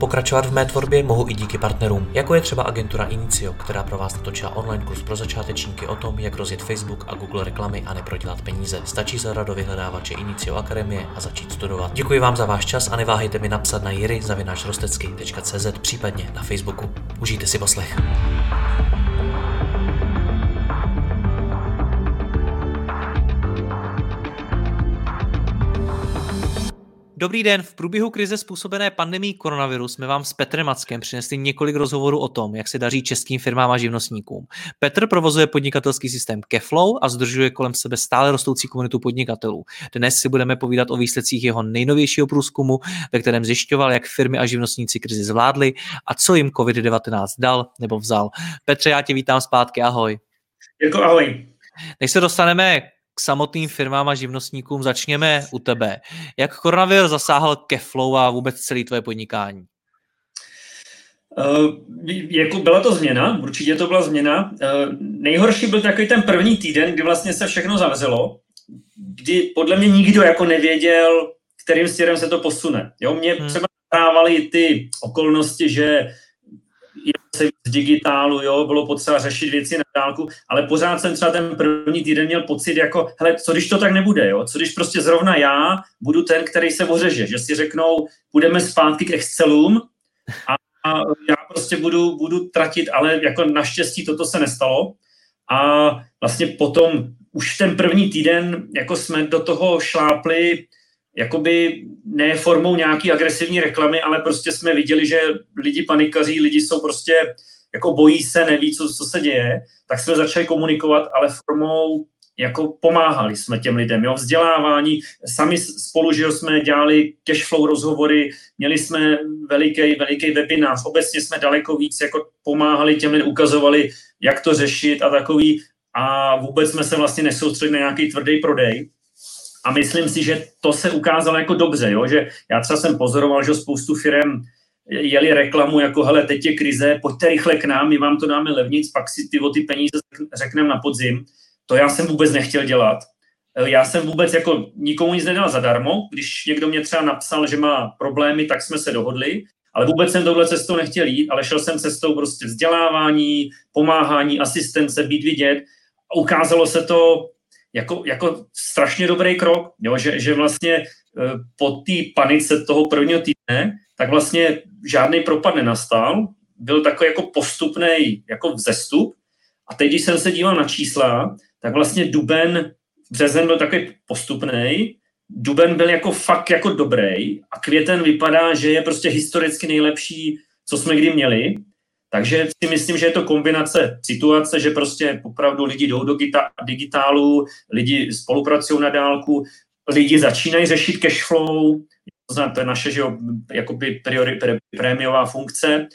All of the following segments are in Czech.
Pokračovat v mé tvorbě mohu i díky partnerům, jako je třeba agentura Inicio, která pro vás natočila online kurz pro začátečníky o tom, jak rozjet Facebook a Google reklamy a neprodělat peníze. Stačí zadat do vyhledávače Inicio Akademie a začít studovat. Děkuji vám za váš čas a neváhejte mi napsat na jiry.cz případně na Facebooku. Užijte si poslech. Dobrý den, v průběhu krize způsobené pandemí koronaviru jsme vám s Petrem Mackem přinesli několik rozhovorů o tom, jak se daří českým firmám a živnostníkům. Petr provozuje podnikatelský systém Keflow a zdržuje kolem sebe stále rostoucí komunitu podnikatelů. Dnes si budeme povídat o výsledcích jeho nejnovějšího průzkumu, ve kterém zjišťoval, jak firmy a živnostníci krizi zvládli a co jim COVID-19 dal nebo vzal. Petře, já tě vítám zpátky, ahoj. Jako ahoj. Než se dostaneme k samotným firmám a živnostníkům začněme u tebe. Jak koronavir zasáhl Keflow a vůbec celé tvoje podnikání? Uh, jako byla to změna, určitě to byla změna. Uh, nejhorší byl takový ten první týden, kdy vlastně se všechno zavřelo, kdy podle mě nikdo jako nevěděl, kterým směrem se to posune. Jo, mě hmm. třeba ty okolnosti, že se z digitálu, jo, bylo potřeba řešit věci na dálku, ale pořád jsem třeba ten první týden měl pocit jako, hele, co když to tak nebude, jo, co když prostě zrovna já budu ten, který se ořeže, že si řeknou, půjdeme zpátky k Excelům a, a já prostě budu, budu tratit, ale jako naštěstí toto se nestalo. A vlastně potom už ten první týden, jako jsme do toho šlápli, jakoby ne formou nějaký agresivní reklamy, ale prostě jsme viděli, že lidi panikaří, lidi jsou prostě jako bojí se, neví, co, co se děje, tak jsme začali komunikovat, ale formou jako pomáhali jsme těm lidem, jo, vzdělávání, sami spolu, že jsme dělali cashflow rozhovory, měli jsme veliký, veliký webinář, obecně jsme daleko víc jako pomáhali těm lidem, ukazovali, jak to řešit a takový, a vůbec jsme se vlastně nesoustředili na nějaký tvrdý prodej, a myslím si, že to se ukázalo jako dobře, jo? že já třeba jsem pozoroval, že spoustu firm jeli reklamu jako, hele, teď je krize, pojďte rychle k nám, my vám to dáme levnic, pak si ty o ty peníze řekneme na podzim. To já jsem vůbec nechtěl dělat. Já jsem vůbec jako nikomu nic nedal zadarmo. Když někdo mě třeba napsal, že má problémy, tak jsme se dohodli, ale vůbec jsem touhle cestou nechtěl jít, ale šel jsem cestou prostě vzdělávání, pomáhání, asistence, být vidět. A ukázalo se to jako, jako strašně dobrý krok, jo, že, že vlastně e, po té panice toho prvního týdne, tak vlastně žádný propad nenastal, byl takový jako postupný jako vzestup. A teď, když jsem se díval na čísla, tak vlastně duben, březen byl takový postupný, duben byl jako fakt jako dobrý. A květen vypadá, že je prostě historicky nejlepší, co jsme kdy měli. Takže si myslím, že je to kombinace situace, že prostě opravdu lidi jdou do digitálu, lidi spolupracují na dálku, lidi začínají řešit cash flow, to je naše že jo, jakoby priori, pre, prémiová funkce,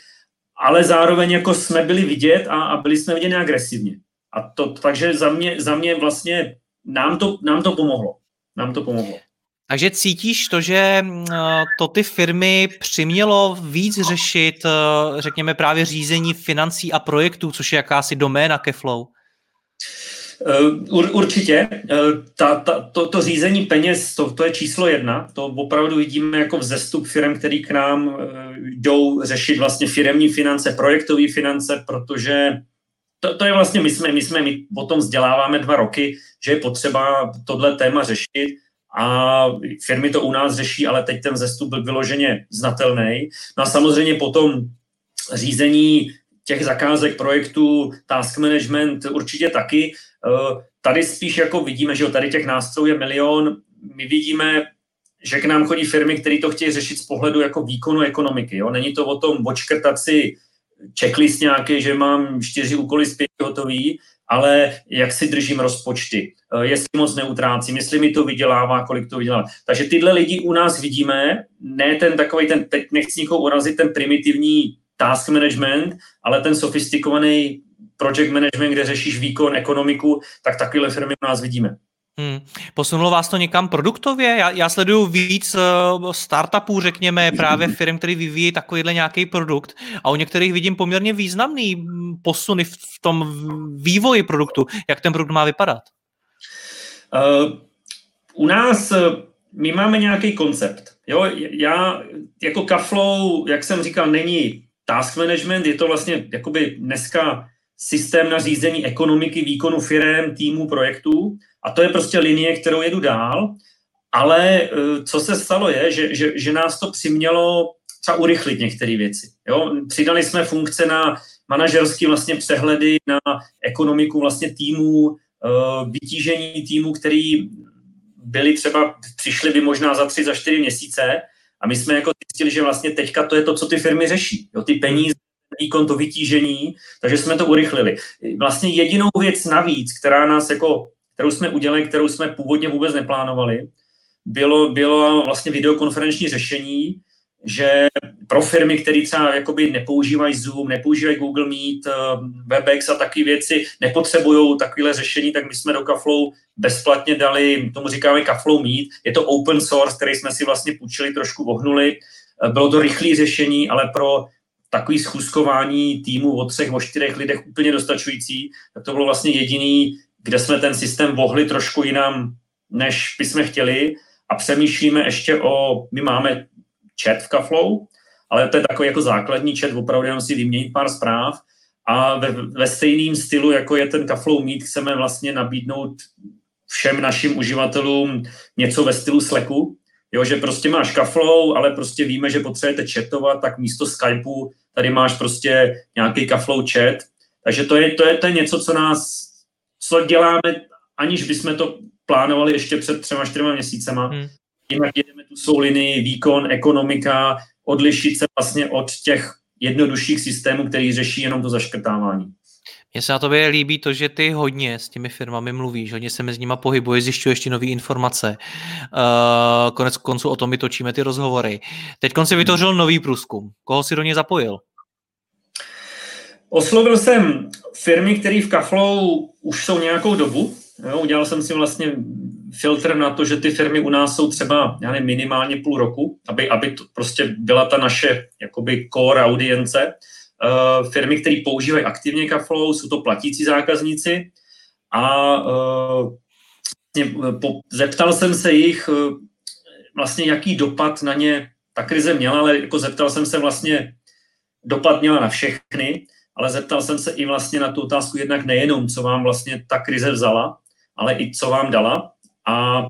ale zároveň jako jsme byli vidět a, a byli jsme viděni agresivně. A to, takže za mě, za mě vlastně nám to, nám to pomohlo. Nám to pomohlo. Takže cítíš to, že mm, to ty firmy přimělo víc řešit, eh, řekněme, právě řízení financí a projektů, což je jakási doména Keflow? Eh, ur, určitě. Eh, ta, ta, to, to řízení peněz, to, to je číslo jedna. To opravdu vidíme jako vzestup firm, který k nám jdou řešit vlastně firemní finance, projektové finance, protože to, to je vlastně, my jsme, my jsme, my o tom vzděláváme dva roky, že je potřeba tohle téma řešit a firmy to u nás řeší, ale teď ten zestup byl vyloženě znatelný. No a samozřejmě potom řízení těch zakázek, projektů, task management určitě taky. Eh, tady spíš jako vidíme, že tady těch nástrojů je milion. My vidíme, že k nám chodí firmy, které to chtějí řešit z pohledu jako výkonu ekonomiky. Jo. Není to o tom očkrtat si checklist nějaký, že mám čtyři úkoly zpět hotový, ale jak si držím rozpočty, eh, jestli moc neutrácím, jestli mi to vydělává, kolik to vydělá. Takže tyhle lidi u nás vidíme, ne ten takový, ten, teď nechci nikoho urazit, ten primitivní task management, ale ten sofistikovaný project management, kde řešíš výkon, ekonomiku, tak takovéhle firmy u nás vidíme. Hmm. Posunulo vás to někam produktově? Já, já sleduju víc uh, startupů, řekněme, právě firm, který vyvíjí takovýhle nějaký produkt a u některých vidím poměrně významný hm, posuny v, v tom vývoji produktu. Jak ten produkt má vypadat? Uh, u nás uh, my máme nějaký koncept. Jo, já jako Kaflow, jak jsem říkal, není task management, je to vlastně jakoby dneska systém na řízení ekonomiky, výkonu firm, týmu, projektů a to je prostě linie, kterou jedu dál, ale e, co se stalo je, že, že, že nás to přimělo třeba urychlit některé věci. Jo? Přidali jsme funkce na manažerský vlastně přehledy, na ekonomiku vlastně týmů, e, vytížení týmů, který byli třeba, přišli by možná za tři, za čtyři měsíce a my jsme jako zjistili, že vlastně teďka to je to, co ty firmy řeší. Jo? Ty peníze, výkon, to vytížení, takže jsme to urychlili. Vlastně jedinou věc navíc, která nás jako kterou jsme udělali, kterou jsme původně vůbec neplánovali, bylo, bylo vlastně videokonferenční řešení, že pro firmy, které třeba jakoby nepoužívají Zoom, nepoužívají Google Meet, eh, Webex a takové věci, nepotřebují takové řešení, tak my jsme do Kaflow bezplatně dali, tomu říkáme Kaflow Meet, je to open source, který jsme si vlastně půjčili, trošku vohnuli. Eh, bylo to rychlé řešení, ale pro takový schůzkování týmu o třech, o čtyřech lidech úplně dostačující, tak to bylo vlastně jediný kde jsme ten systém vohli trošku jinam, než bychom chtěli. A přemýšlíme ještě o, my máme chat v Kaflow, ale to je takový jako základní chat, opravdu jenom si vyměnit pár zpráv. A ve, ve stejným stylu, jako je ten Kaflow Meet, chceme vlastně nabídnout všem našim uživatelům něco ve stylu Slacku, jo, že prostě máš Kaflow, ale prostě víme, že potřebujete chatovat, tak místo Skypeu tady máš prostě nějaký Kaflow chat, takže to je, to je, to je něco, co nás co děláme, aniž bychom to plánovali ještě před třema, čtyřma měsícema. Hmm. Jinak jedeme tu svou linii, výkon, ekonomika, odlišit se vlastně od těch jednodušších systémů, který řeší jenom to zaškrtávání. Mně se na tobě líbí to, že ty hodně s těmi firmami mluvíš, hodně se mezi nimi pohybuje, zjišťuješ ještě nové informace. Uh, konec konců o tom my točíme ty rozhovory. Teď si vytvořil nový průzkum. Koho si do něj zapojil? Oslovil jsem firmy, které v Kaflow už jsou nějakou dobu. Jo, udělal jsem si vlastně filtr na to, že ty firmy u nás jsou třeba já nevím, minimálně půl roku, aby, aby to prostě byla ta naše jakoby core audience. Uh, firmy, které používají aktivně Kaflow, jsou to platící zákazníci a uh, po, zeptal jsem se jich uh, vlastně, jaký dopad na ně ta krize měla, ale jako zeptal jsem se vlastně, dopad měla na všechny ale zeptal jsem se i vlastně na tu otázku jednak nejenom, co vám vlastně ta krize vzala, ale i co vám dala. A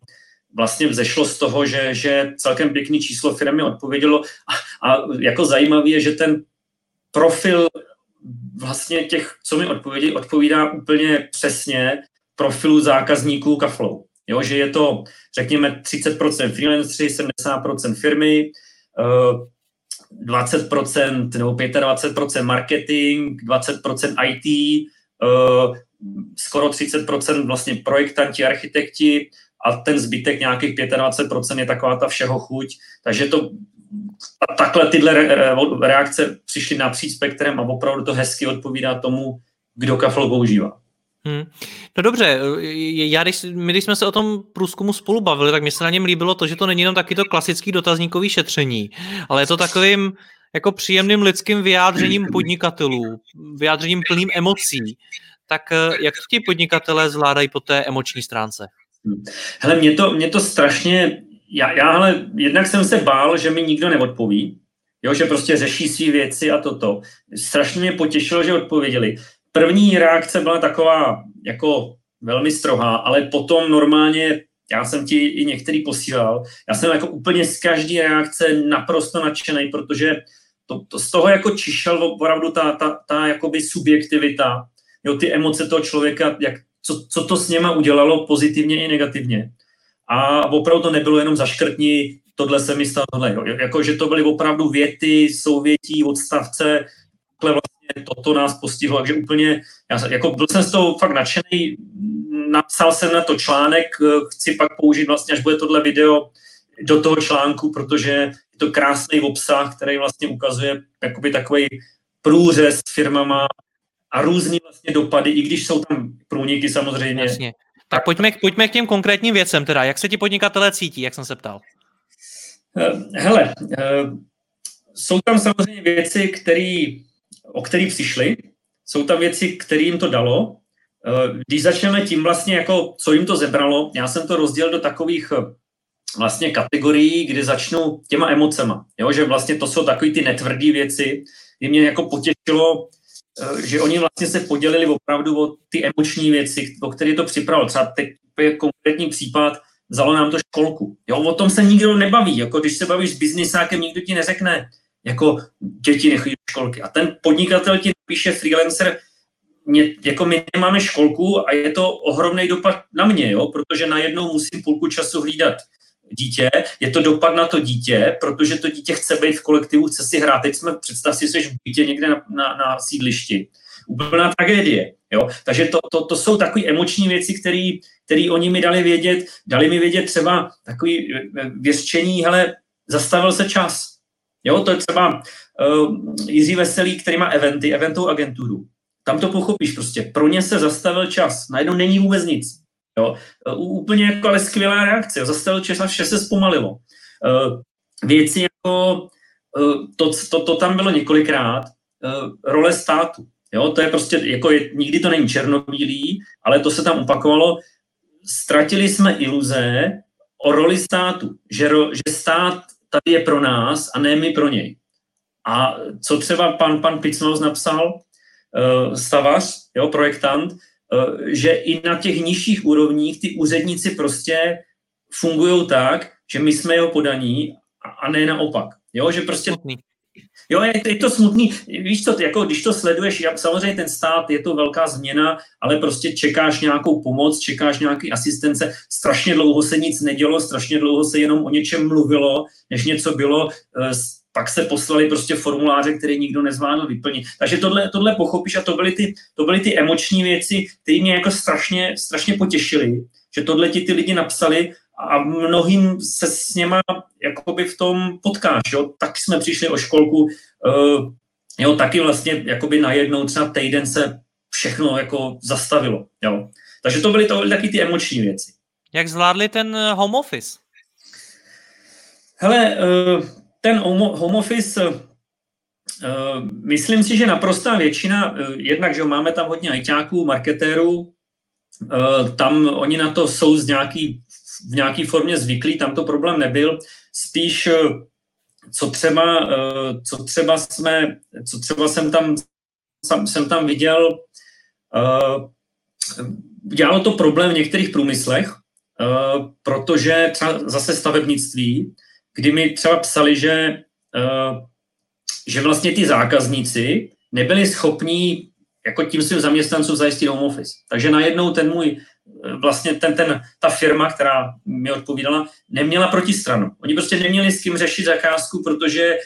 vlastně vzešlo z toho, že, že celkem pěkný číslo firmy odpovědělo a, a jako zajímavé je, že ten profil vlastně těch, co mi odpovědí, odpovídá úplně přesně profilu zákazníků Kaflow. Jo, že je to, řekněme, 30% freelanceri, 70% firmy, uh, 20% nebo 25% marketing, 20% IT, uh, skoro 30% vlastně projektanti, architekti a ten zbytek nějakých 25% je taková ta všeho chuť. Takže to a takhle tyhle reakce přišly napříč spektrem a opravdu to hezky odpovídá tomu, kdo kafel používá. Hmm. No dobře, já, když, my když jsme se o tom průzkumu spolu bavili, tak mi se na něm líbilo to, že to není jenom taky to klasický dotazníkový šetření, ale je to takovým jako příjemným lidským vyjádřením podnikatelů, vyjádřením plným emocí. Tak eh, jak to ti podnikatelé zvládají po té emoční stránce? Hele, mě to, mě to strašně, já, já hele, jednak jsem se bál, že mi nikdo neodpoví, jo, že prostě řeší své věci a toto. Strašně mě potěšilo, že odpověděli první reakce byla taková jako velmi strohá, ale potom normálně já jsem ti i některý posílal. Já jsem jako úplně z každé reakce naprosto nadšený, protože to, to z toho jako čišel opravdu ta, ta, ta jakoby subjektivita, jo, ty emoce toho člověka, jak, co, co to s něma udělalo pozitivně i negativně. A opravdu to nebylo jenom zaškrtní, tohle se mi stalo, tohle. Jako, že to byly opravdu věty, souvětí, odstavce, takhle vlastně toto nás postihlo, takže úplně, já jako byl jsem z toho fakt nadšený, napsal jsem na to článek, chci pak použít vlastně, až bude tohle video, do toho článku, protože je to krásný obsah, který vlastně ukazuje jakoby takový průřez s firmama a různý vlastně dopady, i když jsou tam průniky samozřejmě. Jasně. Tak pojďme, pojďme k těm konkrétním věcem teda. Jak se ti podnikatelé cítí, jak jsem se ptal? Hele, jsou tam samozřejmě věci, který, o které přišli, jsou tam věci, které jim to dalo. Když začneme tím vlastně, jako, co jim to zebralo, já jsem to rozdělil do takových vlastně kategorií, kdy začnu těma emocema. Jo? Že vlastně to jsou takové ty netvrdé věci, kdy mě jako potěšilo, eh, že oni vlastně se podělili opravdu o ty emoční věci, o které to připravil. Třeba teď je konkrétní případ, vzalo nám to školku. Jo, o tom se nikdo nebaví. Jako když se bavíš s biznisákem, nikdo ti neřekne, jako děti nechodí do školky. A ten podnikatel ti píše freelancer, mě, jako my nemáme školku a je to ohromný dopad na mě, jo, protože najednou musím půlku času hlídat dítě, je to dopad na to dítě, protože to dítě chce být v kolektivu, chce si hrát. Teď jsme, představ si, že v bytě někde na, na, na sídlišti. Úplná tragédie. Jo? Takže to, to, to jsou takové emoční věci, které oni mi dali vědět. Dali mi vědět třeba takový věřčení, hele, zastavil se čas. Jo, to je třeba uh, Jiří Veselý, který má eventy, eventovou agenturu. Tam to pochopíš prostě. Pro ně se zastavil čas. Najednou není vůbec nic. Jo? Úplně jako ale skvělá reakce. Zastavil čas a vše se zpomalilo. Uh, věci jako, uh, to, to, to tam bylo několikrát, role státu. Jo? To je prostě, jako je, nikdy to není černobílý, ale to se tam opakovalo. Ztratili jsme iluze o roli státu, že, ro, že stát tady je pro nás a ne my pro něj. A co třeba pan, pan Picmaus napsal, stavař, jo, projektant, že i na těch nižších úrovních ty úředníci prostě fungují tak, že my jsme jeho podaní a, ne naopak. Jo, že prostě Jo, je to, je to smutný. Víš co, jako když to sleduješ, samozřejmě ten stát je to velká změna, ale prostě čekáš nějakou pomoc, čekáš nějaký asistence. Strašně dlouho se nic nedělo, strašně dlouho se jenom o něčem mluvilo, než něco bylo. Eh, pak se poslali prostě formuláře, které nikdo nezvládl vyplnit. Takže tohle, tohle pochopíš a to byly ty, to byly ty emoční věci, které mě jako strašně, strašně potěšily, že tohle ti ty lidi napsali a mnohým se s něma jakoby v tom potkáš, jo. Tak jsme přišli o školku, uh, jo, taky vlastně jakoby najednou třeba týden se všechno jako zastavilo, jo. Takže to byly to byly taky ty emoční věci. Jak zvládli ten eh, home office? Hele, uh, ten home office, uh, myslím si, že naprostá většina, uh, jednak, že máme tam hodně ajťáků, marketérů, tam oni na to jsou z nějaký v nějaké formě zvyklí, tam to problém nebyl. Spíš, eh, co třeba, eh, co třeba jsme, co třeba jsem tam, jsem tam viděl, eh, dělalo to problém v některých průmyslech, protože třeba zase stavebnictví, kdy mi třeba psali, že, že vlastně ty zákazníci nebyli schopní jako tím svým zaměstnancům zajistit home office. Takže najednou ten můj vlastně ten, ten, ta firma, která mi odpovídala, neměla protistranu. Oni prostě neměli s kým řešit zakázku, protože eh,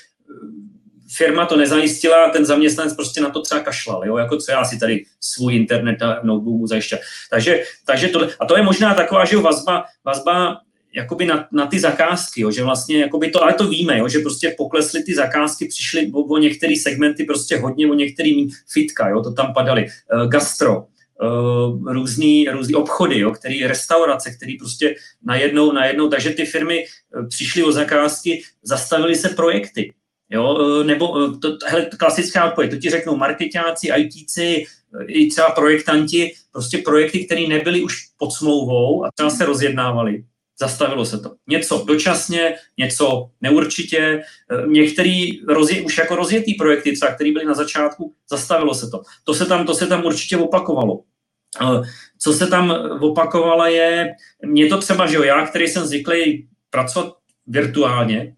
firma to nezajistila, ten zaměstnanec prostě na to třeba kašlal, jo? jako co já si tady svůj internet a notebook zajišťa. Takže, takže to, a to je možná taková, že vazba, vazba jakoby na, na ty zakázky, jo, že vlastně jakoby to, ale to víme, jo, že prostě poklesly ty zakázky, přišly o, o některé segmenty prostě hodně, o některý fitka, jo, to tam padaly, uh, gastro, uh, různý, různý obchody, jo, který restaurace, který prostě najednou, najednou, takže ty firmy uh, přišly o zakázky, zastavily se projekty, jo, nebo to, hele, klasická odpověď, to ti řeknou marketáci, ITci, i třeba projektanti, prostě projekty, které nebyly už pod smlouvou a třeba se rozjednávaly, zastavilo se to. Něco dočasně, něco neurčitě, některý rozje, už jako rozjetý projekty, třeba, které byly na začátku, zastavilo se to. To se tam, to se tam určitě opakovalo. Co se tam opakovalo je, mě to třeba, že jo, já, který jsem zvyklý pracovat virtuálně,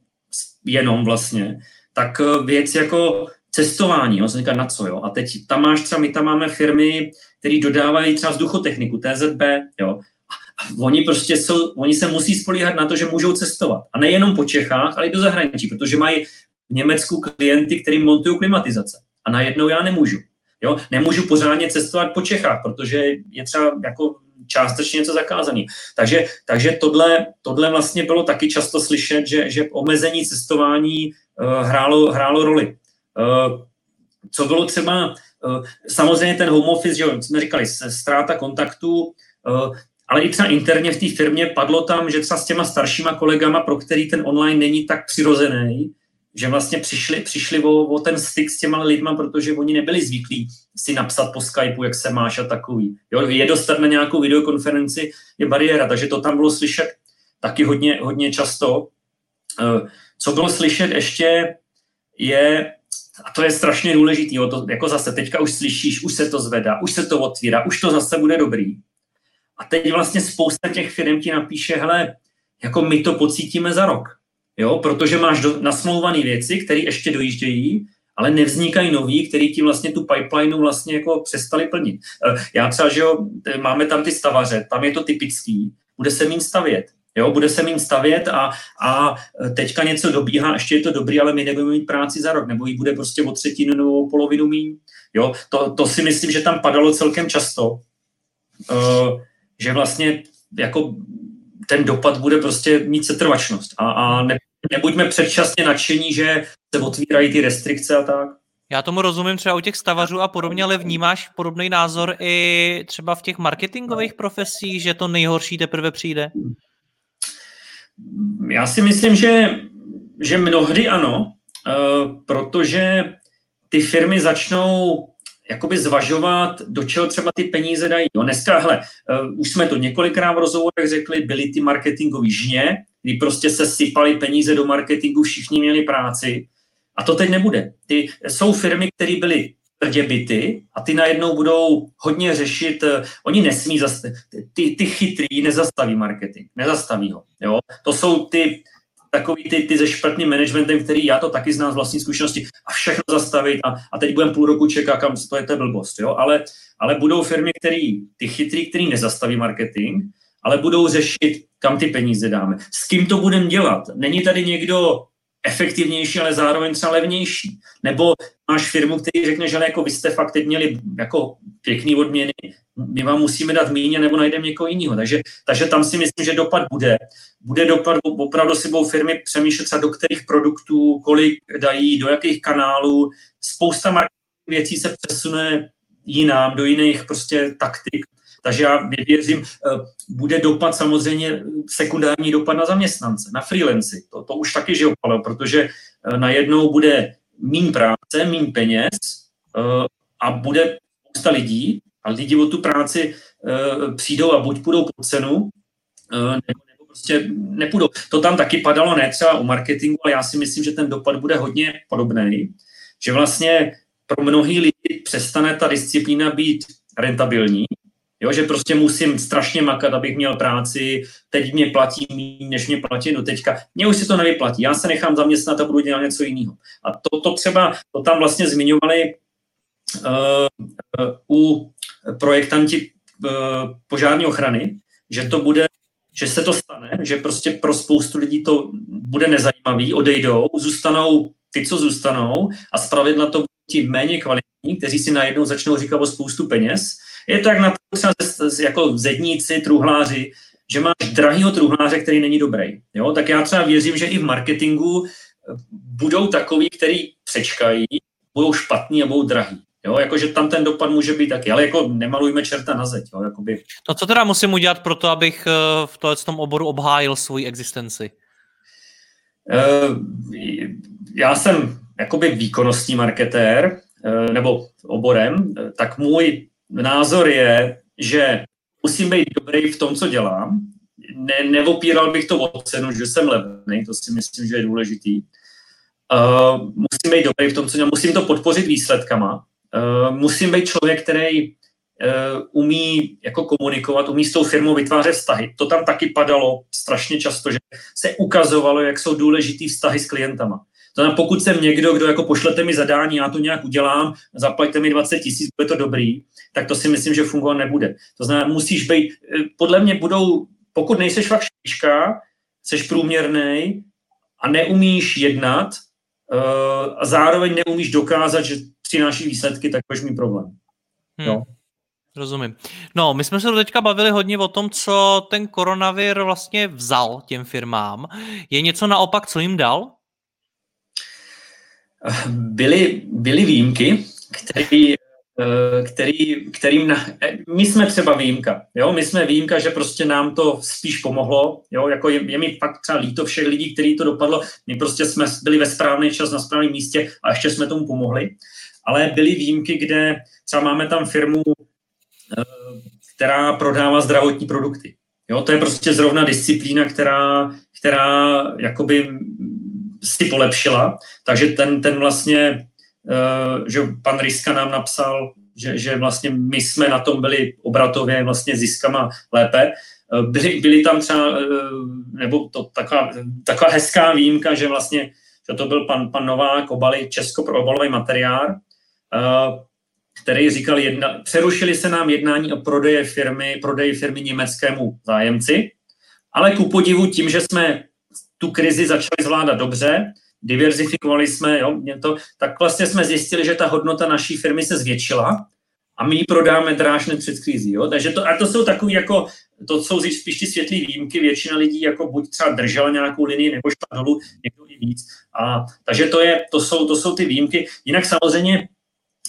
jenom vlastně, tak eh, věc jako cestování, jo, říká na co, jo. A teď tam máš třeba, my tam máme firmy, které dodávají třeba vzduchotechniku, TZB, jo. Oni prostě jsou, oni se musí spolíhat na to, že můžou cestovat. A nejenom po Čechách, ale i do zahraničí, protože mají v Německu klienty, který montují klimatizace. A najednou já nemůžu. Jo? Nemůžu pořádně cestovat po Čechách, protože je třeba jako částečně něco zakázaný. Takže, takže tohle, tohle vlastně bylo taky často slyšet, že, že omezení cestování uh, hrálo, hrálo roli. Uh, co bylo třeba, uh, samozřejmě ten home office, že jsme říkali, ztráta kontaktu, uh, ale i třeba interně v té firmě padlo tam, že třeba s těma staršíma kolegama, pro který ten online není tak přirozený, že vlastně přišli, přišli o, o ten styk s těma lidma, protože oni nebyli zvyklí si napsat po Skypeu, jak se máš a takový. Jo, je dostat na nějakou videokonferenci je bariéra, takže to tam bylo slyšet taky hodně, hodně často. Eh, co bylo slyšet ještě je, a to je strašně důležité, to, jako zase teďka už slyšíš, už se to zvedá, už se to otvírá, už to zase bude dobrý. A teď vlastně spousta těch firm ti napíše, hele, jako my to pocítíme za rok, jo, protože máš do, nasmlouvané věci, které ještě dojíždějí, ale nevznikají noví, který ti vlastně tu pipeline vlastně jako přestali plnit. Eh, já třeba, že jo, máme tam ty stavaře, tam je to typický, bude se mít stavět. Jo, bude se mým stavět a, a teďka něco dobíhá, ještě je to dobrý, ale my nebudeme mít práci za rok, nebo ji bude prostě o třetinu nebo polovinu míň. Jo, to, to si myslím, že tam padalo celkem často, uh, že vlastně jako ten dopad bude prostě mít setrvačnost a, a ne, nebuďme předčasně nadšení, že se otvírají ty restrikce a tak. Já tomu rozumím třeba u těch stavařů a podobně, ale vnímáš podobný názor i třeba v těch marketingových profesích, že to nejhorší teprve přijde? Já si myslím, že, že mnohdy ano, eh, protože ty firmy začnou jakoby zvažovat, do čeho třeba ty peníze dají. No dneska, hele, uh, už jsme to několikrát v rozhovorech řekli, byly ty marketingové žně, kdy prostě se sypaly peníze do marketingu, všichni měli práci. A to teď nebude. Ty, jsou firmy, které byly tvrdě byty a ty najednou budou hodně řešit, uh, oni nesmí, zast, ty, ty chytrý nezastaví marketing, nezastaví ho. Jo? To jsou ty takový ty, ty se špatným managementem, který já to taky znám z vlastní zkušenosti a všechno zastavit a, a teď budeme půl roku čekat, kam to je to blbost, jo? Ale, ale budou firmy, který, ty chytrý, který nezastaví marketing, ale budou řešit, kam ty peníze dáme. S kým to budeme dělat? Není tady někdo efektivnější, ale zároveň třeba levnější. Nebo máš firmu, který řekne, že jako vy jste fakt teď měli jako pěkný odměny, my vám musíme dát míně nebo najdeme někoho jiného. Takže, takže tam si myslím, že dopad bude. Bude dopad, opravdu si budou firmy přemýšlet do kterých produktů, kolik dají, do jakých kanálů. Spousta věcí se přesune jinam, do jiných prostě taktik. Takže já věřím, eh, bude dopad samozřejmě sekundární dopad na zaměstnance, na freelancy. To, to už taky žijou, protože eh, najednou bude mín práce, mín peněz eh, a bude spousta lidí a lidi o tu práci přijdou a buď půjdou po cenu, nebo, nebo prostě nepůjdou. To tam taky padalo ne třeba u marketingu, ale já si myslím, že ten dopad bude hodně podobný, že vlastně pro mnohý lidi přestane ta disciplína být rentabilní Jo, že prostě musím strašně makat, abych měl práci, teď mě platí méně, než mě platí do teďka. Mně už se to nevyplatí, já se nechám zaměstnat a budu dělat něco jiného. A to, to třeba, to tam vlastně zmiňovali uh, u projektanti uh, požární ochrany, že to bude, že se to stane, že prostě pro spoustu lidí to bude nezajímavý, odejdou, zůstanou ty, co zůstanou a zpravidla to ti méně kvalitní, kteří si najednou začnou říkat o spoustu peněz je to jak na jako zedníci, truhláři, že máš drahýho truhláře, který není dobrý. Jo? Tak já třeba věřím, že i v marketingu eh, budou takový, který přečkají, budou špatní a budou drahý. Jo, jakože tam ten dopad může být taky, ale jako nemalujme čerta na zeď. Jo, jakoby. No co teda musím udělat pro to, abych eh, v tom oboru obhájil svoji existenci? Uh, já jsem jakoby výkonnostní marketér, nebo oborem, tak můj názor je, že musím být dobrý v tom, co dělám. Ne, neopíral bych to o cenu, že jsem levný, to si myslím, že je důležitý. Uh, musím být dobrý v tom, co dělám. Musím to podpořit výsledkama. Uh, musím být člověk, který uh, umí jako komunikovat, umí s tou firmou vytvářet vztahy. To tam taky padalo strašně často, že se ukazovalo, jak jsou důležitý vztahy s klientama. To znamená, pokud jsem někdo, kdo jako pošlete mi zadání, já to nějak udělám, zaplaťte mi 20 tisíc, bude to dobrý, tak to si myslím, že fungovat nebude. To znamená, musíš být, eh, podle mě budou, pokud nejseš fakt špička, jsi průměrný a neumíš jednat uh, a zároveň neumíš dokázat, že přináší výsledky, tak budeš mít problém. Hmm. No. Rozumím. No, my jsme se teďka bavili hodně o tom, co ten koronavir vlastně vzal těm firmám. Je něco naopak, co jim dal? byly, byly výjimky, které Eh, který, kterým na, eh, my jsme třeba výjimka, jo, my jsme výjimka, že prostě nám to spíš pomohlo, jo, jako je, je mi fakt třeba líto všech lidí, který to dopadlo, my prostě jsme byli ve správný čas na správném místě a ještě jsme tomu pomohli, ale byly výjimky, kde třeba máme tam firmu, eh, která prodává zdravotní produkty, jo, to je prostě zrovna disciplína, která, která jakoby si polepšila, takže ten, ten vlastně Eh, že pan Ryska nám napsal, že, že vlastně my jsme na tom byli obratově vlastně ziskama lépe. Eh, byli, byli tam třeba, eh, nebo to taková, taková hezká výjimka, že vlastně že to byl pan, pan Novák, obaly, Česko pro obalový materiál, který říkal, jedna, přerušili se nám jednání o prodeje firmy, prodeji firmy německému zájemci, ale ku podivu tím, že jsme tu krizi začali zvládat dobře, diverzifikovali jsme, jo, to, tak vlastně jsme zjistili, že ta hodnota naší firmy se zvětšila a my ji prodáme dráž než před krizí. Jo? Takže to, a to jsou takové jako, to jsou spíš ty světlé výjimky, většina lidí jako buď třeba držela nějakou linii, nebo šla dolů, někdo i víc. A, takže to, je, to, jsou, to jsou ty výjimky. Jinak samozřejmě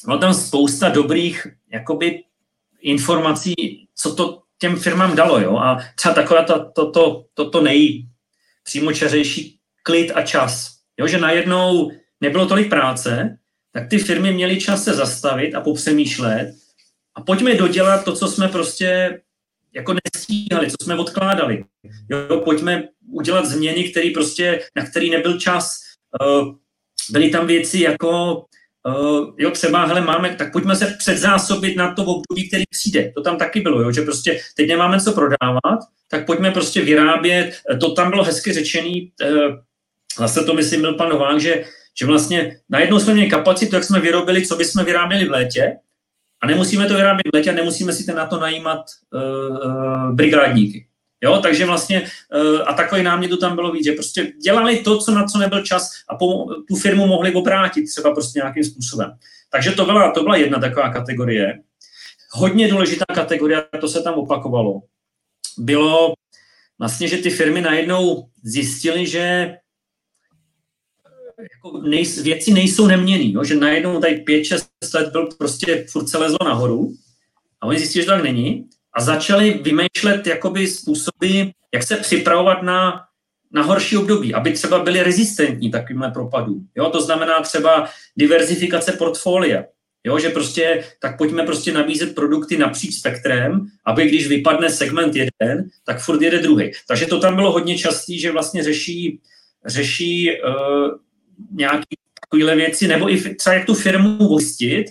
bylo tam spousta dobrých jakoby, informací, co to těm firmám dalo. Jo? A třeba takové to, to, to, to, to nejpřímočařejší klid a čas. Jo, že najednou nebylo tolik práce, tak ty firmy měly čas se zastavit a popřemýšlet a pojďme dodělat to, co jsme prostě jako nestíhali, co jsme odkládali. Jo, pojďme udělat změny, který prostě, na který nebyl čas. Uh, byly tam věci jako, uh, jo, třeba, hele, máme, tak pojďme se předzásobit na to období, který přijde. To tam taky bylo, jo, že prostě teď nemáme co prodávat, tak pojďme prostě vyrábět. To tam bylo hezky řečený, zase to myslím byl pan Novák, že, že vlastně najednou jsme měli kapacitu, jak jsme vyrobili, co bychom vyráběli v létě, a nemusíme to vyrábět v létě a nemusíme si ten na to najímat uh, brigádníky. Jo, takže vlastně uh, a takový námět tu tam bylo víc, že prostě dělali to, co na co nebyl čas a po, tu firmu mohli obrátit třeba prostě nějakým způsobem. Takže to byla, to byla jedna taková kategorie. Hodně důležitá kategorie, to se tam opakovalo, bylo vlastně, že ty firmy najednou zjistily, že jako nej, věci nejsou neměný, jo? že najednou tady 5-6 let byl prostě furt celé zlo nahoru a oni zjistili, že tak není a začali vymýšlet jakoby způsoby, jak se připravovat na, na horší období, aby třeba byli rezistentní takovýmhle propadům. Jo? To znamená třeba diverzifikace portfolia. Jo, že prostě, tak pojďme prostě nabízet produkty napříč spektrem, aby když vypadne segment jeden, tak furt jede druhý. Takže to tam bylo hodně častý, že vlastně řeší, řeší uh, nějaké takovéhle věci, nebo i třeba jak tu firmu ujistit,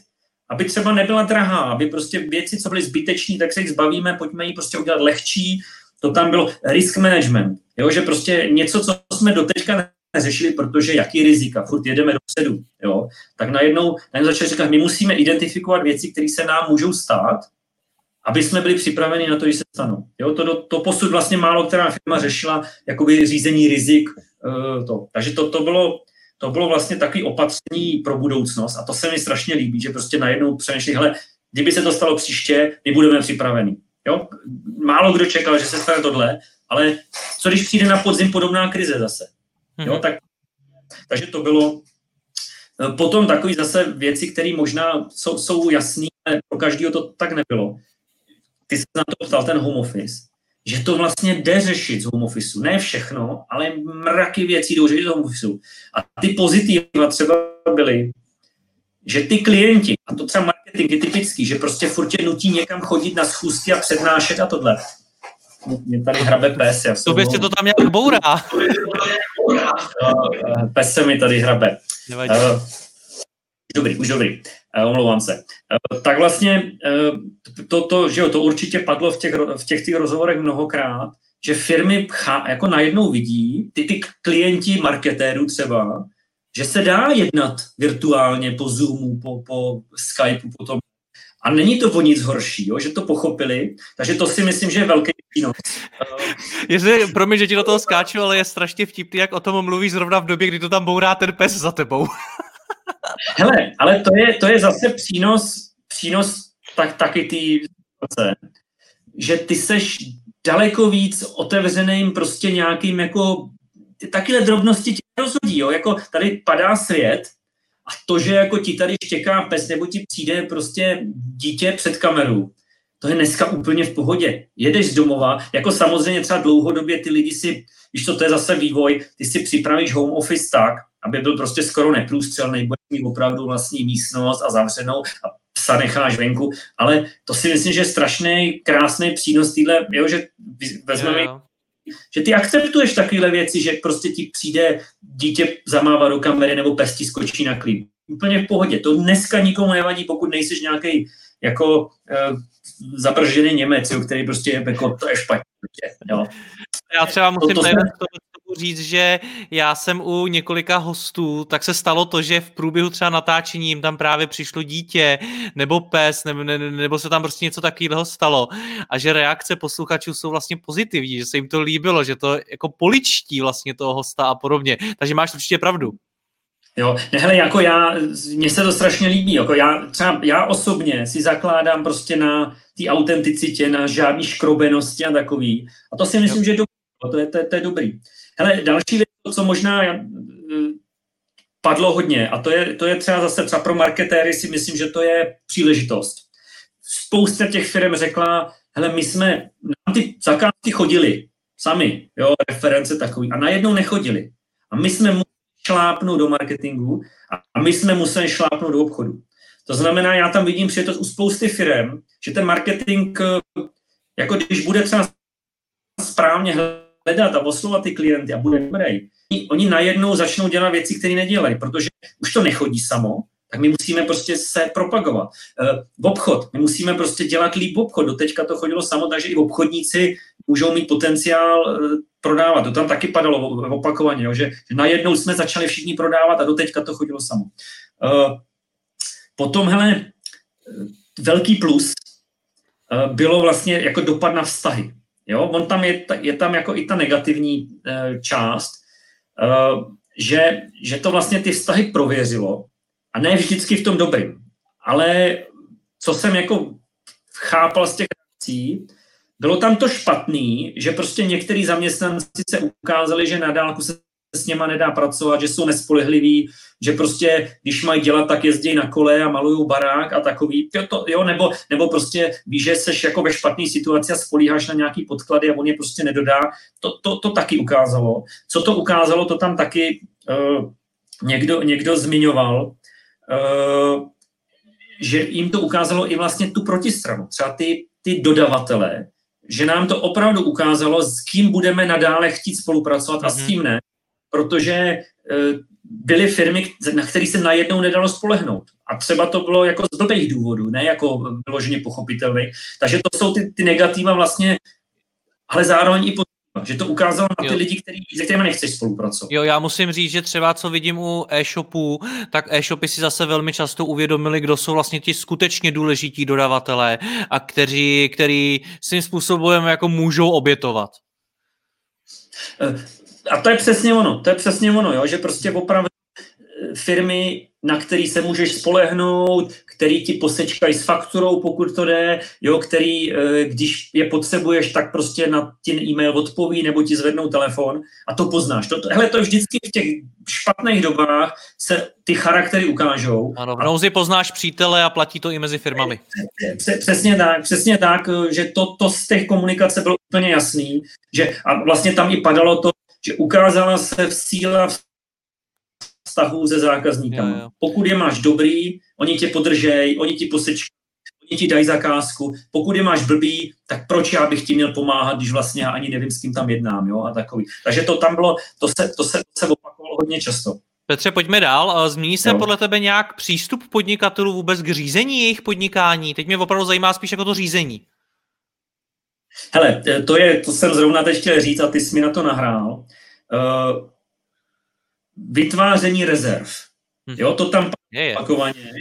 aby třeba nebyla drahá, aby prostě věci, co byly zbytečné, tak se jich zbavíme, pojďme ji prostě udělat lehčí. To tam bylo risk management, jo, že prostě něco, co jsme doteďka neřešili, protože jaký rizika, furt jedeme dopředu, jo, tak najednou, najednou začali říkat, my musíme identifikovat věci, které se nám můžou stát, aby jsme byli připraveni na to, že se stanou. Jo, to, to posud vlastně málo která firma řešila, jakoby řízení rizik. Uh, to. Takže to, to bylo to bylo vlastně takový opatření pro budoucnost a to se mi strašně líbí, že prostě najednou přemýšlí, hele, kdyby se to stalo příště, my budeme připraveni. Jo? Málo kdo čekal, že se stane tohle, ale co když přijde na podzim podobná krize zase? Jo? Mhm. Tak, takže to bylo. Eh, potom takový zase věci, které možná jsou, jsou jasné, ale pro každého to tak nebylo. Ty jsi na to ptal ten home office že to vlastně jde řešit z home office. Ne všechno, ale mraky věcí jdou řešit z home office. A ty pozitiva třeba byly, že ty klienti, a to třeba marketing je typický, že prostě furt tě nutí někam chodit na schůzky a přednášet a tohle. Mě tady hrabe pes. Já to byste to tam nějak bourá. pes se mi tady hrabe. Nevadí. Uh, dobrý, už dobrý. Uh, omlouvám se. Uh, tak vlastně uh, to, to, že jo, to určitě padlo v těch, v těch, těch rozhovorech mnohokrát, že firmy chá, jako najednou vidí, ty, ty klienti marketérů třeba, že se dá jednat virtuálně po Zoomu, po, po Skypeu, po tom. A není to o nic horšího, že to pochopili, takže to si myslím, že je velký přínos. Jestli, promiň, že ti do toho skáču, ale je strašně vtipný, jak o tom mluvíš zrovna v době, kdy to tam bourá ten pes za tebou. Hele, ale to je, to je zase přínos, přínos tak, taky té že ty seš daleko víc otevřeným prostě nějakým jako takyhle drobnosti tě rozhodí, jo? jako tady padá svět a to, že jako ti tady štěká pes, nebo ti přijde prostě dítě před kameru, to je dneska úplně v pohodě. Jedeš z domova, jako samozřejmě třeba dlouhodobě ty lidi si, když to, to je zase vývoj, ty si připravíš home office tak, aby byl prostě skoro neprůstřelný, budeš mít opravdu vlastní místnost a zavřenou a psa necháš venku, ale to si myslím, že je strašný, krásný přínos týhle, jo, že vezmeme, yeah. že ty akceptuješ takovéhle věci, že prostě ti přijde dítě zamává do kamery nebo pes ti skočí na klím. Úplně v pohodě. To dneska nikomu nevadí, pokud nejsiš nějaký jako uh, zabržený Němec, jo, který prostě jako to je špatně. Jo. Já třeba musím to, to, jsme říct, že já jsem u několika hostů, tak se stalo to, že v průběhu třeba natáčení jim tam právě přišlo dítě, nebo pes, nebo, ne, nebo se tam prostě něco takového stalo. A že reakce posluchačů jsou vlastně pozitivní, že se jim to líbilo, že to jako poličtí vlastně toho hosta a podobně. Takže máš určitě pravdu. Jo, ne, hele, jako já, mně se to strašně líbí, jako já, třeba já osobně si zakládám prostě na té autenticitě, na žádný škrobenosti a takový. A to si myslím, jo. že je dobrý. To je, to, je, to je dobrý. Hele, další věc, co možná eh, padlo hodně, a to je, to je třeba zase třeba pro marketéry si myslím, že to je příležitost. Spousta těch firm řekla, hele, my jsme, nám ty zakázky chodili sami, jo, reference takový, a najednou nechodili. A my jsme museli šlápnout do marketingu a my jsme museli šlápnout do obchodu. To znamená, já tam vidím příležitost u spousty firm, že ten marketing, eh, jako když bude třeba správně hledat a oslovat ty klienty a bude dobrý, oni najednou začnou dělat věci, které nedělají, protože už to nechodí samo, tak my musíme prostě se propagovat. Eh, v obchod, my musíme prostě dělat líp obchod. Do teďka to chodilo samo, takže i obchodníci můžou mít potenciál eh, prodávat. To tam taky padalo opakovaně, jo, že, najednou jsme začali všichni prodávat a do teďka to chodilo samo. Eh, potom, hele, velký plus bylo vlastně jako dopad na vztahy. Jo? On tam je, je tam jako i ta negativní uh, část, uh, že, že to vlastně ty vztahy prověřilo a ne vždycky v tom dobrým. Ale co jsem jako chápal z těch reakcí, bylo tam to špatný, že prostě některý zaměstnanci se ukázali, že na dálku se s něma nedá pracovat, že jsou nespolehliví, že prostě, když mají dělat, tak jezdí na kole a malují barák a takový, jo, to, jo nebo, nebo prostě víš, že seš jako ve špatné situaci a spolíháš na nějaký podklady a on je prostě nedodá. To, to, to taky ukázalo. Co to ukázalo, to tam taky uh, někdo, někdo zmiňoval, uh, že jim to ukázalo i vlastně tu protistranu. Třeba ty, ty dodavatele, že nám to opravdu ukázalo, s kým budeme nadále chtít spolupracovat mm-hmm. a s mhm. kým ne protože eh, byly firmy, na které se najednou nedalo spolehnout. A třeba to bylo jako z blbých důvodů, ne jako vyloženě pochopitelných. Takže to jsou ty, ty negativa vlastně, ale zároveň i že to ukázalo na ty jo. lidi, který, se kterými nechceš spolupracovat. Jo, já musím říct, že třeba co vidím u e-shopů, tak e-shopy si zase velmi často uvědomili, kdo jsou vlastně ti skutečně důležití dodavatelé a kteří, kteří svým způsobem jako můžou obětovat. Eh, a to je přesně ono, to je přesně ono, jo, že prostě opravdu eh, firmy, na který se můžeš spolehnout, který ti posečkají s fakturou, pokud to jde, jo, který, eh, když je potřebuješ, tak prostě na ten e-mail odpoví nebo ti zvednou telefon a to poznáš. To, hele, to vždycky v těch špatných dobách se ty charaktery ukážou. Ano, v nouzi poznáš přítele a platí to i mezi firmami. Přesně tak, přesně tak, že to, to z těch komunikace bylo úplně jasný, že a vlastně tam i padalo to, že ukázala se v síla vztahu se. Jo, jo. Pokud je máš dobrý, oni tě podržej, oni ti posečkají, oni ti dají zakázku. Pokud je máš blbý, tak proč já bych ti měl pomáhat, když vlastně já ani nevím, s kým tam jednám, jo, a takový. Takže to tam bylo, to se, to se, to se opakovalo hodně často. Petře, pojďme dál. Změní se jo. podle tebe nějak přístup podnikatelů vůbec k řízení jejich podnikání? Teď mě opravdu zajímá spíš jako to řízení. Hele, eh, to, je, to jsem zrovna teď chtěl říct a ty jsi mi na to nahrál. Uh, vytváření rezerv. Hm. Jo, to tam opakovaně,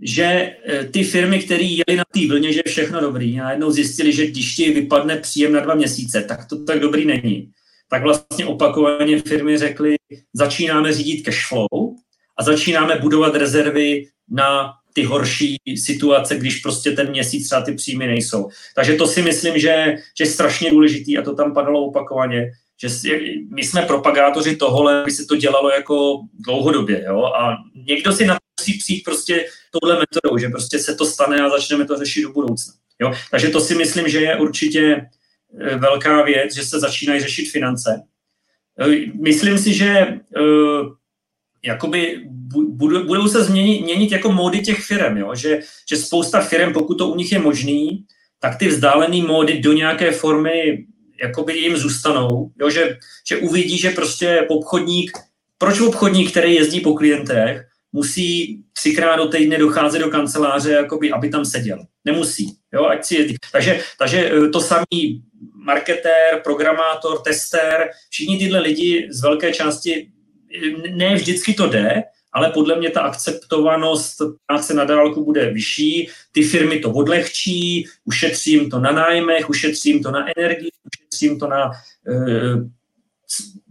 že uh, ty firmy, které jeli na té vlně, že je všechno dobrý, a najednou zjistili, že když ti vypadne příjem na dva měsíce, tak to tak dobrý není. Tak vlastně opakovaně firmy řekly, začínáme řídit cash flow a začínáme budovat rezervy na ty horší situace, když prostě ten měsíc třeba ty příjmy nejsou. Takže to si myslím, že, že je strašně důležitý a to tam padalo opakovaně, že my jsme propagátoři tohohle, aby se to dělalo jako dlouhodobě, jo, a někdo si na to musí přijít prostě touhle metodou, že prostě se to stane a začneme to řešit do budoucna, jo. Takže to si myslím, že je určitě e, velká věc, že se začínají řešit finance. E, myslím si, že uh, jakoby budou, budou se změnit, měnit jako módy těch firm, jo? Že, že spousta firm, pokud to u nich je možný, tak ty vzdálené módy do nějaké formy jakoby jim zůstanou, jo? Že, že uvidí, že prostě obchodník, proč obchodník, který jezdí po klientech, musí třikrát do týdne docházet do kanceláře, jakoby, aby tam seděl. Nemusí. Jo? Ať si jezdí. Takže, takže eh, to samý marketér, programátor, tester, všichni tyhle lidi z velké části ne vždycky to jde, ale podle mě ta akceptovanost práce na dálku bude vyšší, ty firmy to odlehčí, ušetřím to na nájmech, ušetřím to na energii, ušetřím to na, eh,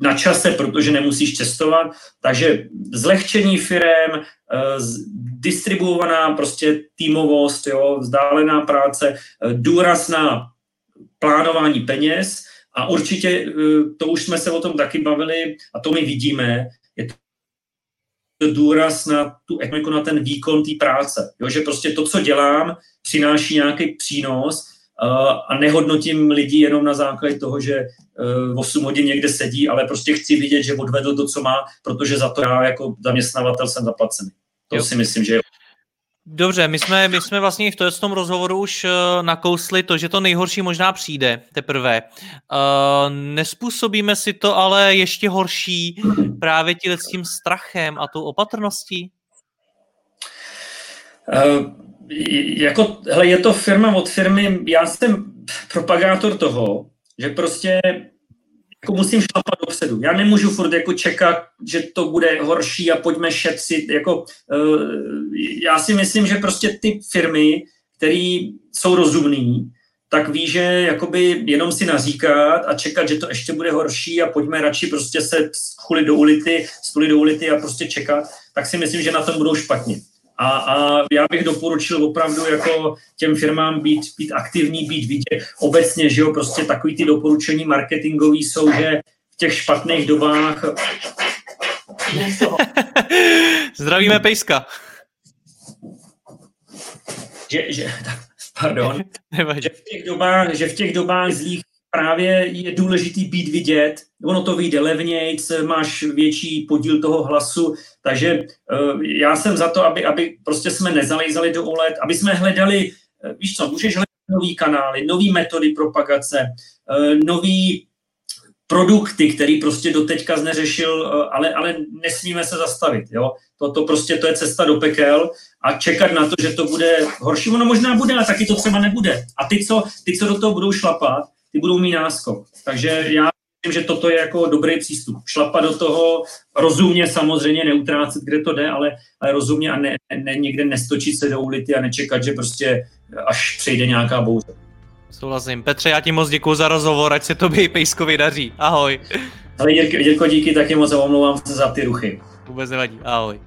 na čase, protože nemusíš cestovat. Takže zlehčení firm, eh, distribuovaná prostě týmovost, jo, vzdálená práce, eh, důraz na plánování peněz, a určitě, to už jsme se o tom taky bavili a to my vidíme, je důraz na tu ekonomiku, na ten výkon té práce. Jo? Že prostě to, co dělám, přináší nějaký přínos uh, a nehodnotím lidi jenom na základě toho, že uh, 8 hodin někde sedí, ale prostě chci vidět, že odvedl to, co má, protože za to já jako zaměstnavatel jsem zaplacený. To jo. si myslím, že je Dobře, my jsme, my jsme vlastně v tom rozhovoru už uh, nakousli to, že to nejhorší možná přijde teprve. Uh, nespůsobíme si to ale ještě horší právě tím s tím strachem a tou opatrností? Uh, jako, hele, je to firma od firmy, já jsem propagátor toho, že prostě jako musím šlapat dopředu. Já nemůžu furt jako čekat, že to bude horší a pojďme šetřit. Jako, uh, já si myslím, že prostě ty firmy, které jsou rozumný, tak ví, že jakoby jenom si naříkat a čekat, že to ještě bude horší a pojďme radši prostě se chulit do ulity, do ulity a prostě čekat, tak si myslím, že na tom budou špatně. A, a já bych doporučil opravdu jako těm firmám být, být aktivní, být vidět obecně, že jo, prostě takový ty doporučení marketingový jsou, že v těch špatných dobách Zdravíme Pejska. Že, že, pardon, že v těch dobách, že v těch dobách zlých právě je důležitý být vidět, ono to vyjde levnějc, máš větší podíl toho hlasu, takže uh, já jsem za to, aby, aby prostě jsme nezalejzali do OLED, aby jsme hledali, uh, víš co, můžeš hledat nový kanály, nové metody propagace, uh, nový produkty, který prostě doteďka neřešil, ale, ale nesmíme se zastavit. Jo? To, to prostě to je cesta do pekel a čekat na to, že to bude horší. Ono možná bude, ale taky to třeba nebude. A ty, co, ty, co do toho budou šlapat, ty budou mít náskok. Takže já myslím, že toto je jako dobrý přístup. Šlapat do toho rozumně samozřejmě, neutrácet, kde to jde, ale, ale rozumně a ne, ne, někde nestočit se do ulity a nečekat, že prostě až přejde nějaká bouře. Souhlasím. Petře, já ti moc děkuji za rozhovor, ať se tobě i Pejskovi daří. Ahoj. Ale Jirko, díky taky moc a omlouvám se za ty ruchy. Vůbec nevadí. Ahoj.